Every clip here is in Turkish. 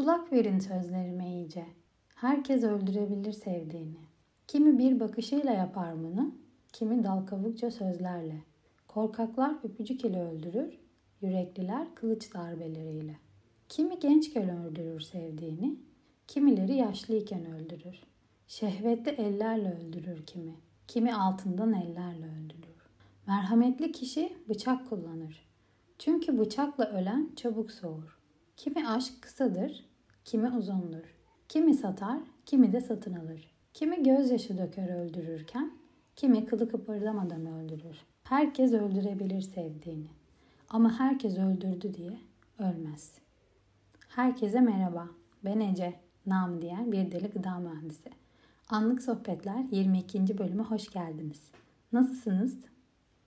Kulak verin sözlerime iyice. Herkes öldürebilir sevdiğini. Kimi bir bakışıyla yapar bunu, kimi dal kavukça sözlerle. Korkaklar öpücük ile öldürür, yürekliler kılıç darbeleriyle. Kimi gençken öldürür sevdiğini, kimileri yaşlıyken öldürür. Şehvetli ellerle öldürür kimi, kimi altından ellerle öldürür. Merhametli kişi bıçak kullanır. Çünkü bıçakla ölen çabuk soğur. Kimi aşk kısadır, kimi uzundur. Kimi satar, kimi de satın alır. Kimi gözyaşı döker öldürürken, kimi kılı kıpırdamadan öldürür. Herkes öldürebilir sevdiğini. Ama herkes öldürdü diye ölmez. Herkese merhaba. Ben Ece, nam diyen bir deli gıda mühendisi. Anlık Sohbetler 22. bölüme hoş geldiniz. Nasılsınız?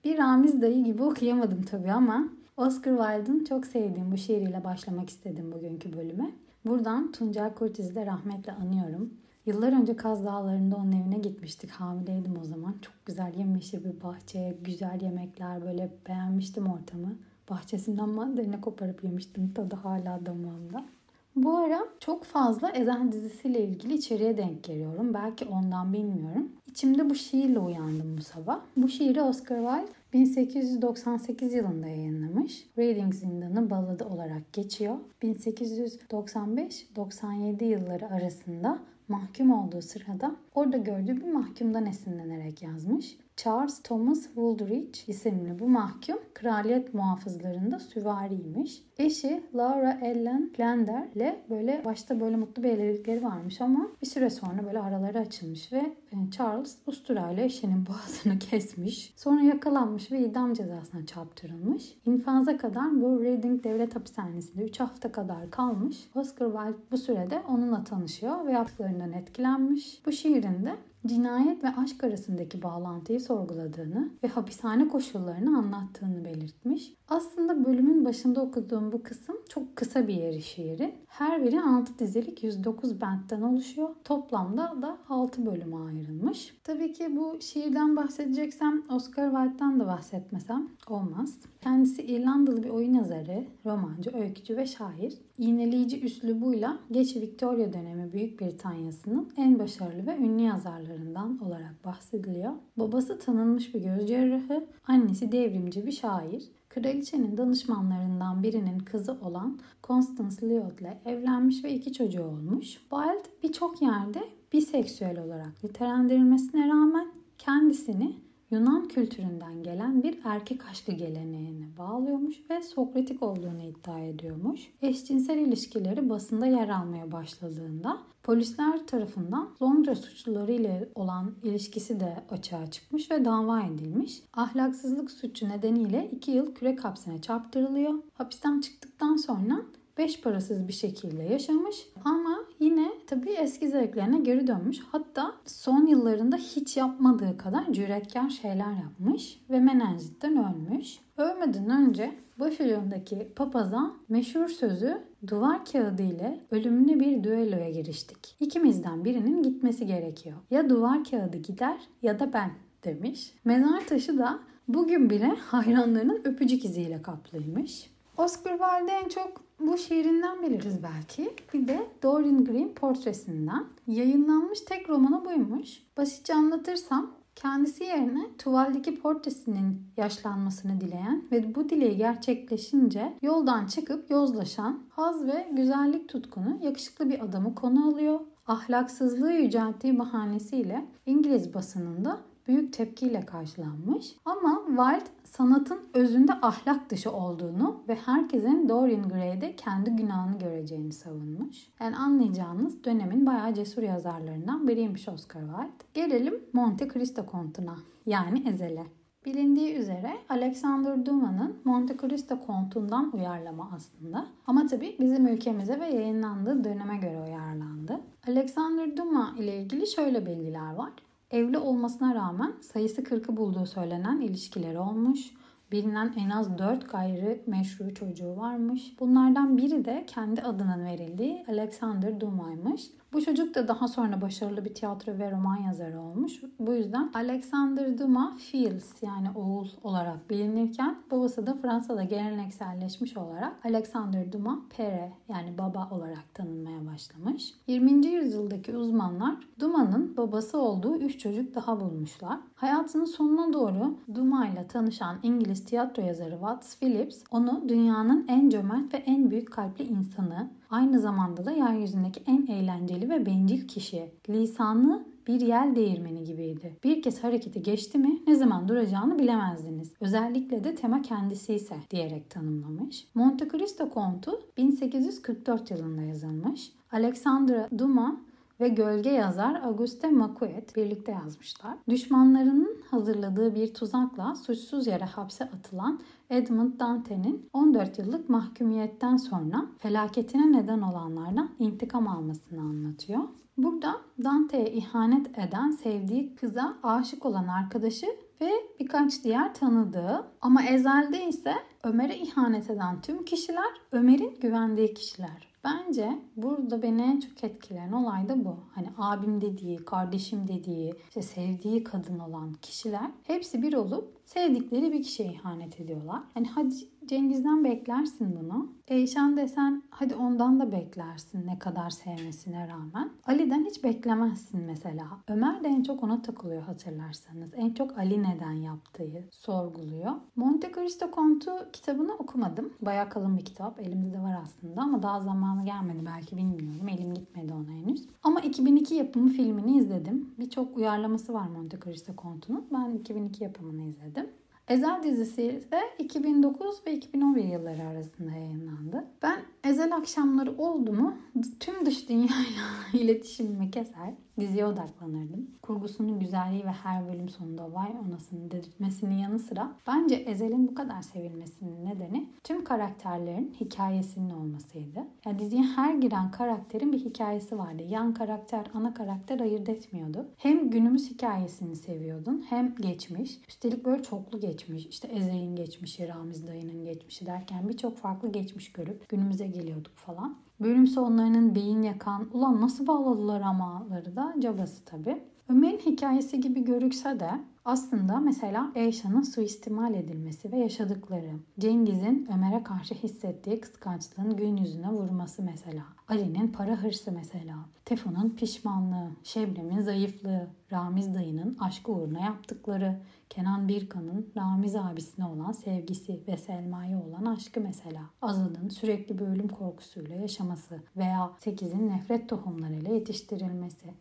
Bir Ramiz dayı gibi okuyamadım tabii ama Oscar Wilde'ın çok sevdiğim bu şiiriyle başlamak istedim bugünkü bölüme. Buradan Tuncel Kurtiz'i de rahmetle anıyorum. Yıllar önce Kaz Dağları'nda onun evine gitmiştik. Hamileydim o zaman. Çok güzel yemyeşil bir bahçe, güzel yemekler böyle beğenmiştim ortamı. Bahçesinden mandalina koparıp yemiştim. Tadı hala damağımda. Bu ara çok fazla Ezel dizisiyle ilgili içeriğe denk geliyorum. Belki ondan bilmiyorum. İçimde bu şiirle uyandım bu sabah. Bu şiiri Oscar Wilde 1898 yılında yayınlamış. Reading Zindanı balladı olarak geçiyor. 1895-97 yılları arasında mahkum olduğu sırada orada gördüğü bir mahkumdan esinlenerek yazmış. Charles Thomas Woolridge isimli bu mahkum kraliyet muhafızlarında süvariymiş. Eşi Laura Ellen Glander ile böyle başta böyle mutlu bir evlilikleri varmış ama bir süre sonra böyle araları açılmış ve e, Charles usturayla eşinin boğazını kesmiş. Sonra yakalanmış ve idam cezasına çarptırılmış. İnfaza kadar bu Reading Devlet Hapishanesi'nde 3 hafta kadar kalmış. Oscar Wilde bu sürede onunla tanışıyor ve yaptıklarından etkilenmiş. Bu şiirinde cinayet ve aşk arasındaki bağlantıyı sorguladığını ve hapishane koşullarını anlattığını belirtmiş. Aslında bölümün başında okuduğum bu kısım çok kısa bir yeri şiirin. Her biri 6 dizilik 109 bentten oluşuyor. Toplamda da 6 bölüme ayrılmış. Tabii ki bu şiirden bahsedeceksem Oscar Wilde'dan da bahsetmesem olmaz. Kendisi İrlandalı bir oyun yazarı, romancı, öykücü ve şair. İğneleyici üslubuyla geç Victoria dönemi Büyük Britanya'sının en başarılı ve ünlü yazarlarından olarak bahsediliyor. Babası tanınmış bir göz cerrahı, annesi devrimci bir şair. Kraliçenin danışmanlarından birinin kızı olan Constance Lyot ile evlenmiş ve iki çocuğu olmuş. Wilde birçok yerde biseksüel olarak nitelendirilmesine rağmen kendisini Yunan kültüründen gelen bir erkek aşkı geleneğine bağlıyormuş ve Sokratik olduğunu iddia ediyormuş. Eşcinsel ilişkileri basında yer almaya başladığında polisler tarafından Londra suçluları ile olan ilişkisi de açığa çıkmış ve dava edilmiş. Ahlaksızlık suçu nedeniyle 2 yıl kürek hapsine çarptırılıyor. Hapisten çıktıktan sonra beş parasız bir şekilde yaşamış ama yine tabii eski zevklerine geri dönmüş. Hatta son yıllarında hiç yapmadığı kadar cüretkar şeyler yapmış ve menenjitten ölmüş. Ölmeden önce başucundaki papaza meşhur sözü duvar kağıdı ile ölümlü bir düelloya giriştik. İkimizden birinin gitmesi gerekiyor. Ya duvar kağıdı gider ya da ben demiş. Mezar taşı da bugün bile hayranlarının öpücük iziyle kaplıymış. Oscar Wilde en çok bu şiirinden biliriz belki. Bir de Dorian Gray portresinden. Yayınlanmış tek romanı buymuş. Basitçe anlatırsam kendisi yerine tuvaldeki portresinin yaşlanmasını dileyen ve bu dileği gerçekleşince yoldan çıkıp yozlaşan haz ve güzellik tutkunu yakışıklı bir adamı konu alıyor. Ahlaksızlığı yücelttiği bahanesiyle İngiliz basınında büyük tepkiyle karşılanmış. Ama Wilde sanatın özünde ahlak dışı olduğunu ve herkesin Dorian Gray'de kendi günahını göreceğini savunmuş. Yani anlayacağınız dönemin bayağı cesur yazarlarından biriymiş Oscar Wilde. Gelelim Monte Cristo kontuna yani Ezel'e. Bilindiği üzere Alexander Dumas'ın Monte Cristo kontundan uyarlama aslında. Ama tabii bizim ülkemize ve yayınlandığı döneme göre uyarlandı. Alexander Dumas ile ilgili şöyle bilgiler var. Evli olmasına rağmen sayısı 40'ı bulduğu söylenen ilişkileri olmuş. Bilinen en az 4 gayrı meşru çocuğu varmış. Bunlardan biri de kendi adının verildiği Alexander Dumas'ymış. Bu çocuk da daha sonra başarılı bir tiyatro ve roman yazarı olmuş. Bu yüzden Alexander Dumas Fils yani oğul olarak bilinirken babası da Fransa'da gelenekselleşmiş olarak Alexander Dumas Pere yani baba olarak tanınmaya başlamış. 20. yüzyıldaki uzmanlar Dumas'ın babası olduğu 3 çocuk daha bulmuşlar. Hayatının sonuna doğru Dumas ile tanışan İngiliz tiyatro yazarı Watts Phillips onu dünyanın en cömert ve en büyük kalpli insanı, aynı zamanda da yeryüzündeki en eğlenceli ve bencil kişi, lisanı bir yel değirmeni gibiydi. Bir kez harekete geçti mi ne zaman duracağını bilemezdiniz. Özellikle de tema kendisi ise diyerek tanımlamış. Monte Cristo kontu 1844 yılında yazılmış. Alexandra Dumas ve gölge yazar Auguste Maquet birlikte yazmışlar. Düşmanlarının hazırladığı bir tuzakla suçsuz yere hapse atılan Edmund Dante'nin 14 yıllık mahkumiyetten sonra felaketine neden olanlardan intikam almasını anlatıyor. Burada Dante'ye ihanet eden sevdiği kıza aşık olan arkadaşı ve birkaç diğer tanıdığı ama ezelde ise Ömer'e ihanet eden tüm kişiler Ömer'in güvendiği kişiler. Bence burada beni en çok etkileyen olay da bu. Hani abim dediği, kardeşim dediği, işte sevdiği kadın olan kişiler hepsi bir olup sevdikleri bir kişiye ihanet ediyorlar. Hani hadi Cengiz'den beklersin bunu. Eyşan desen hadi ondan da beklersin ne kadar sevmesine rağmen. Ali'den hiç beklemezsin mesela. Ömer de en çok ona takılıyor hatırlarsanız. En çok Ali neden yaptığı sorguluyor. Monte Cristo Kontu kitabını okumadım. Baya kalın bir kitap. Elimde de var aslında ama daha zamanı gelmedi belki bilmiyorum. Elim gitmedi ona henüz. Ama 2002 yapımı filmini izledim. Birçok uyarlaması var Monte Cristo Kontu'nun. Ben 2002 yapımını izledim. Ezel dizisi ise 2009 ve 2011 yılları arasında yayınlandı. Ben Ezel akşamları oldu mu tüm dış dünyayla iletişimimi keser, diziye odaklanırdım. Kurgusunun güzelliği ve her bölüm sonunda vay anasını dedirtmesinin yanı sıra bence Ezel'in bu kadar sevilmesinin nedeni tüm karakterlerin hikayesinin olmasıydı. Yani diziye her giren karakterin bir hikayesi vardı. Yan karakter, ana karakter ayırt etmiyordu. Hem günümüz hikayesini seviyordun hem geçmiş. Üstelik böyle çoklu geçmiş. İşte Ezel'in geçmişi, Ramiz dayının geçmişi derken birçok farklı geçmiş görüp günümüze geliyorduk falan. Bölüm sonlarının beyin yakan ulan nasıl bağladılar amaları da cabası tabii. Ömer'in hikayesi gibi görükse de aslında mesela Eyşan'ın suistimal edilmesi ve yaşadıkları, Cengiz'in Ömer'e karşı hissettiği kıskançlığın gün yüzüne vurması mesela, Ali'nin para hırsı mesela, Tefon'un pişmanlığı, Şebnem'in zayıflığı, Ramiz dayının aşkı uğruna yaptıkları, Kenan Birkan'ın Ramiz abisine olan sevgisi ve Selma'ya olan aşkı mesela, Azad'ın sürekli bir ölüm korkusuyla yaşaması veya Sekiz'in nefret tohumlarıyla yetiştirilmesi.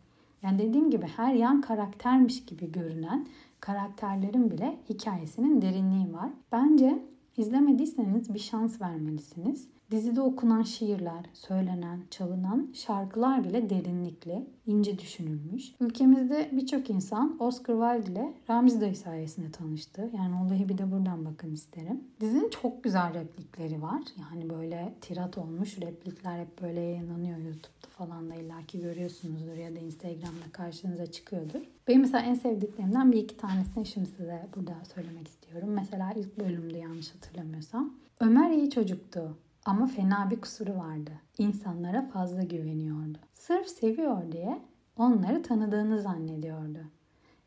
Yani dediğim gibi her yan karaktermiş gibi görünen karakterlerin bile hikayesinin derinliği var. Bence izlemediyseniz bir şans vermelisiniz. Dizide okunan şiirler, söylenen, çalınan şarkılar bile derinlikli, ince düşünülmüş. Ülkemizde birçok insan Oscar Wilde ile Ramiz Dayı sayesinde tanıştı. Yani olayı bir de buradan bakın isterim. Dizinin çok güzel replikleri var. Yani böyle tirat olmuş replikler hep böyle yayınlanıyor YouTube'da falan da illaki görüyorsunuzdur ya da Instagram'da karşınıza çıkıyordur. Benim mesela en sevdiklerimden bir iki tanesini şimdi size burada söylemek istiyorum. Mesela ilk bölümde yanlış hatırlamıyorsam. Ömer iyi çocuktu ama fena bir kusuru vardı. İnsanlara fazla güveniyordu. Sırf seviyor diye onları tanıdığını zannediyordu.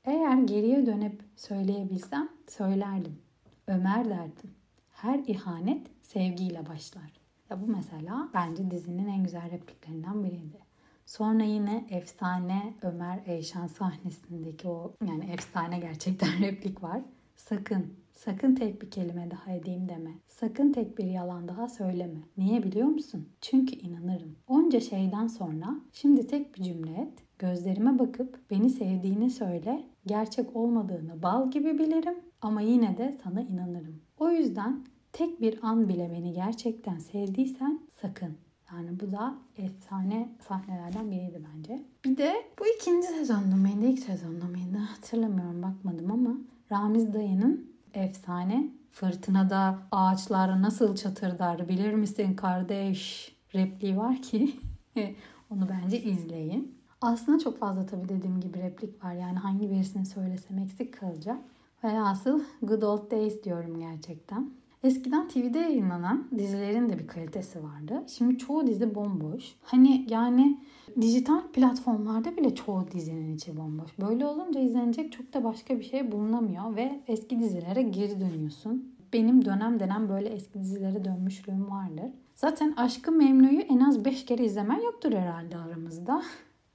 Eğer geriye dönüp söyleyebilsem söylerdim. Ömer derdim. Her ihanet sevgiyle başlar. Ya bu mesela bence dizinin en güzel repliklerinden biriydi. Sonra yine efsane Ömer Eyşan sahnesindeki o yani efsane gerçekten replik var. Sakın, sakın tek bir kelime daha edeyim deme. Sakın tek bir yalan daha söyleme. Niye biliyor musun? Çünkü inanırım. Onca şeyden sonra şimdi tek bir cümle et. Gözlerime bakıp beni sevdiğini söyle. Gerçek olmadığını bal gibi bilirim ama yine de sana inanırım. O yüzden tek bir an bile beni gerçekten sevdiysen sakın. Yani bu da efsane sahnelerden biriydi bence. Bir de bu ikinci sezonda mıydı, ilk sezonda mıydı hatırlamıyorum bakmadım ama Ramiz dayının efsane fırtınada ağaçlar nasıl çatırdar bilir misin kardeş repliği var ki onu bence izleyin. Aslında çok fazla tabii dediğim gibi replik var. Yani hangi birisini söylesem eksik kalacak. Velhasıl good old days diyorum gerçekten. Eskiden TV'de yayınlanan dizilerin de bir kalitesi vardı. Şimdi çoğu dizi bomboş. Hani yani dijital platformlarda bile çoğu dizinin içi bomboş. Böyle olunca izlenecek çok da başka bir şey bulunamıyor ve eski dizilere geri dönüyorsun. Benim dönem dönem böyle eski dizilere dönmüşlüğüm vardır. Zaten Aşkı Memnu'yu en az 5 kere izlemen yoktur herhalde aramızda.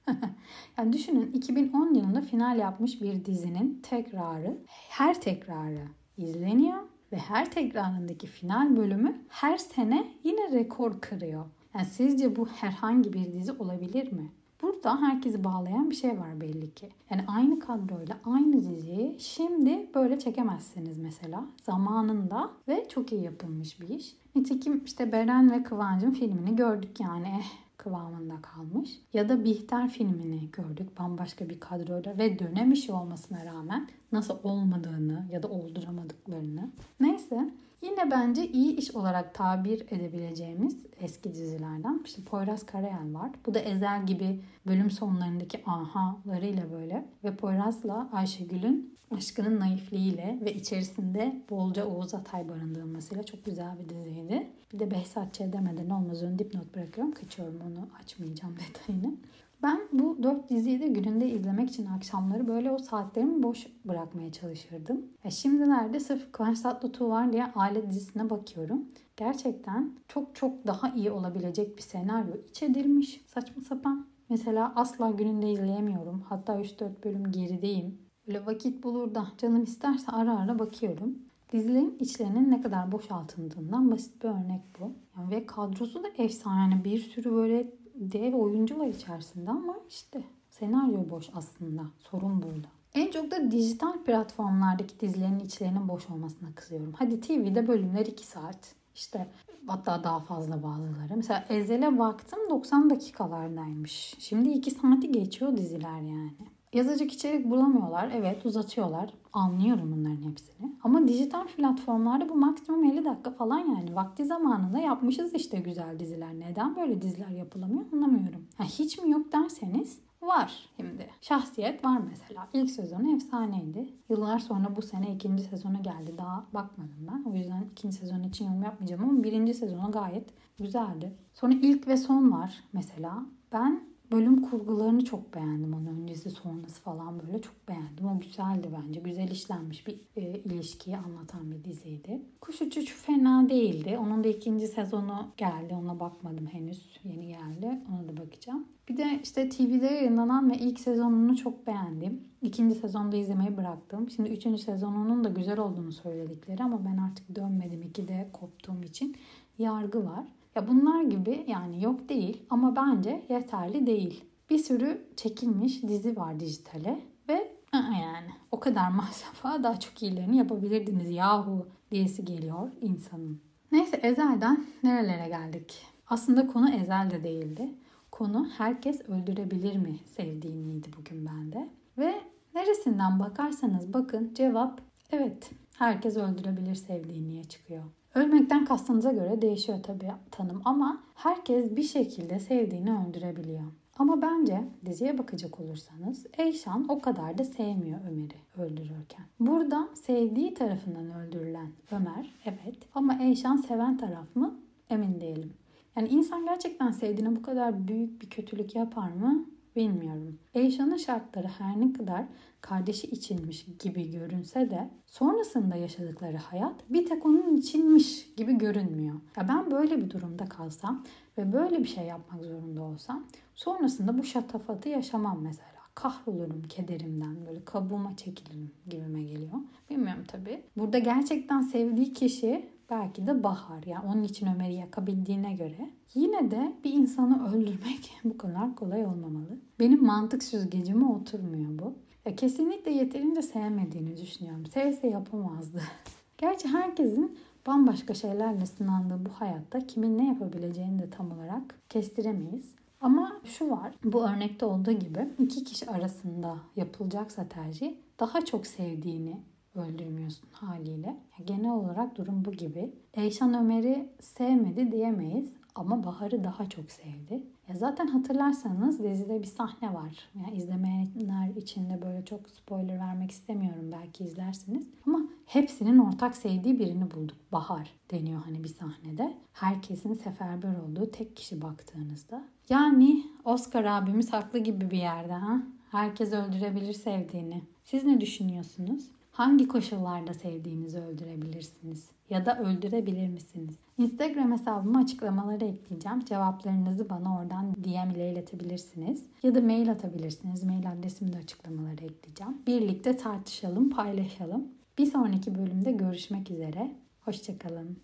yani düşünün 2010 yılında final yapmış bir dizinin tekrarı, her tekrarı izleniyor ve her tekrarındaki final bölümü her sene yine rekor kırıyor. Yani sizce bu herhangi bir dizi olabilir mi? Burada herkesi bağlayan bir şey var belli ki. Yani aynı kadroyla aynı diziyi şimdi böyle çekemezsiniz mesela. Zamanında ve çok iyi yapılmış bir iş. Nitekim işte Beren ve Kıvancın filmini gördük yani. Eh, kıvamında kalmış. Ya da Bihter filmini gördük bambaşka bir kadroyla ve dönem işi olmasına rağmen nasıl olmadığını ya da olduramadıklarını. Neyse Yine bence iyi iş olarak tabir edebileceğimiz eski dizilerden işte Poyraz Karayel var. Bu da Ezel gibi bölüm sonlarındaki ahalarıyla böyle ve Poyraz'la Ayşegül'ün aşkının naifliğiyle ve içerisinde bolca Oğuz Atay barındırmasıyla çok güzel bir diziydi. Bir de Behzat Ç. demeden olmaz onu dipnot bırakıyorum. Kaçıyorum onu açmayacağım detayını. Ben bu dört diziyi de gününde izlemek için akşamları böyle o saatlerimi boş bırakmaya çalışırdım. E şimdilerde sırf Kıvanç Tatlıtuğ var diye aile dizisine bakıyorum. Gerçekten çok çok daha iyi olabilecek bir senaryo iç edilmiş. Saçma sapan. Mesela asla gününde izleyemiyorum. Hatta 3-4 bölüm gerideyim. Böyle vakit bulur da canım isterse ara ara bakıyorum. Dizilerin içlerinin ne kadar boşaltıldığından basit bir örnek bu. Yani ve kadrosu da efsane. Bir sürü böyle dev oyuncu var içerisinde ama işte senaryo boş aslında. Sorun burada. En çok da dijital platformlardaki dizilerin içlerinin boş olmasına kızıyorum. Hadi TV'de bölümler 2 saat. İşte hatta daha fazla bazıları. Mesela Ezel'e baktım 90 dakikalardaymış. Şimdi 2 saati geçiyor diziler yani. Yazacak içerik bulamıyorlar. Evet uzatıyorlar. Anlıyorum bunların hepsini. Ama dijital platformlarda bu maksimum 50 dakika falan yani. Vakti zamanında yapmışız işte güzel diziler. Neden böyle diziler yapılamıyor anlamıyorum. Ha, hiç mi yok derseniz var şimdi. Şahsiyet var mesela. İlk sezonu efsaneydi. Yıllar sonra bu sene ikinci sezonu geldi. Daha bakmadım ben. O yüzden ikinci sezon için yorum yapmayacağım ama birinci sezonu gayet güzeldi. Sonra ilk ve son var mesela. Ben bölüm kurgularını çok beğendim. Onun öncesi sonrası falan böyle çok beğendim. O güzeldi bence. Güzel işlenmiş bir e, ilişkiyi anlatan bir diziydi. Kuş Uçuşu fena değildi. Onun da ikinci sezonu geldi. Ona bakmadım henüz. Yeni geldi. Ona da bakacağım. Bir de işte TV'de yayınlanan ve ilk sezonunu çok beğendim. İkinci sezonda izlemeyi bıraktım. Şimdi üçüncü sezonunun da güzel olduğunu söyledikleri ama ben artık dönmedim. İkide koptuğum için yargı var. Ya bunlar gibi yani yok değil ama bence yeterli değil. Bir sürü çekilmiş dizi var dijitale ve yani o kadar masrafa daha çok iyilerini yapabilirdiniz yahu diyesi geliyor insanın. Neyse Ezel'den nerelere geldik? Aslında konu Ezel de değildi. Konu herkes öldürebilir mi sevdiğiniydi bugün bende. Ve neresinden bakarsanız bakın cevap evet herkes öldürebilir sevdiğiniye çıkıyor. Ölmekten kastınıza göre değişiyor tabii tanım ama herkes bir şekilde sevdiğini öldürebiliyor. Ama bence diziye bakacak olursanız Eyşan o kadar da sevmiyor Ömer'i öldürürken. Burada sevdiği tarafından öldürülen Ömer evet ama Eyşan seven taraf mı emin değilim. Yani insan gerçekten sevdiğine bu kadar büyük bir kötülük yapar mı bilmiyorum. Eyşan'ın şartları her ne kadar kardeşi içinmiş gibi görünse de sonrasında yaşadıkları hayat bir tek onun içinmiş gibi görünmüyor. Ya ben böyle bir durumda kalsam ve böyle bir şey yapmak zorunda olsam sonrasında bu şatafatı yaşamam mesela. Kahrolurum kederimden böyle kabuğuma çekilirim gibime geliyor. Bilmiyorum tabii. Burada gerçekten sevdiği kişi belki de Bahar. Yani onun için Ömer'i yakabildiğine göre yine de bir insanı öldürmek bu kadar kolay olmamalı. Benim mantık süzgecime oturmuyor bu. Ya kesinlikle yeterince sevmediğini düşünüyorum. Sevse yapamazdı. Gerçi herkesin bambaşka şeylerle sınandığı bu hayatta kimin ne yapabileceğini de tam olarak kestiremeyiz. Ama şu var, bu örnekte olduğu gibi iki kişi arasında yapılacaksa tercih daha çok sevdiğini öldürmüyorsun haliyle. Genel olarak durum bu gibi. Eyşan Ömer'i sevmedi diyemeyiz ama Bahar'ı daha çok sevdi. Ya zaten hatırlarsanız dizide bir sahne var. Yani izlemeyenler için de böyle çok spoiler vermek istemiyorum. Belki izlersiniz. Ama hepsinin ortak sevdiği birini bulduk. Bahar deniyor hani bir sahnede. Herkesin seferber olduğu tek kişi baktığınızda. Yani Oscar abimiz haklı gibi bir yerde ha. Herkes öldürebilir sevdiğini. Siz ne düşünüyorsunuz? Hangi koşullarda sevdiğinizi öldürebilirsiniz? Ya da öldürebilir misiniz? Instagram hesabıma açıklamaları ekleyeceğim. Cevaplarınızı bana oradan DM ile iletebilirsiniz. Ya da mail atabilirsiniz. Mail adresimi de açıklamalara ekleyeceğim. Birlikte tartışalım, paylaşalım. Bir sonraki bölümde görüşmek üzere. Hoşçakalın.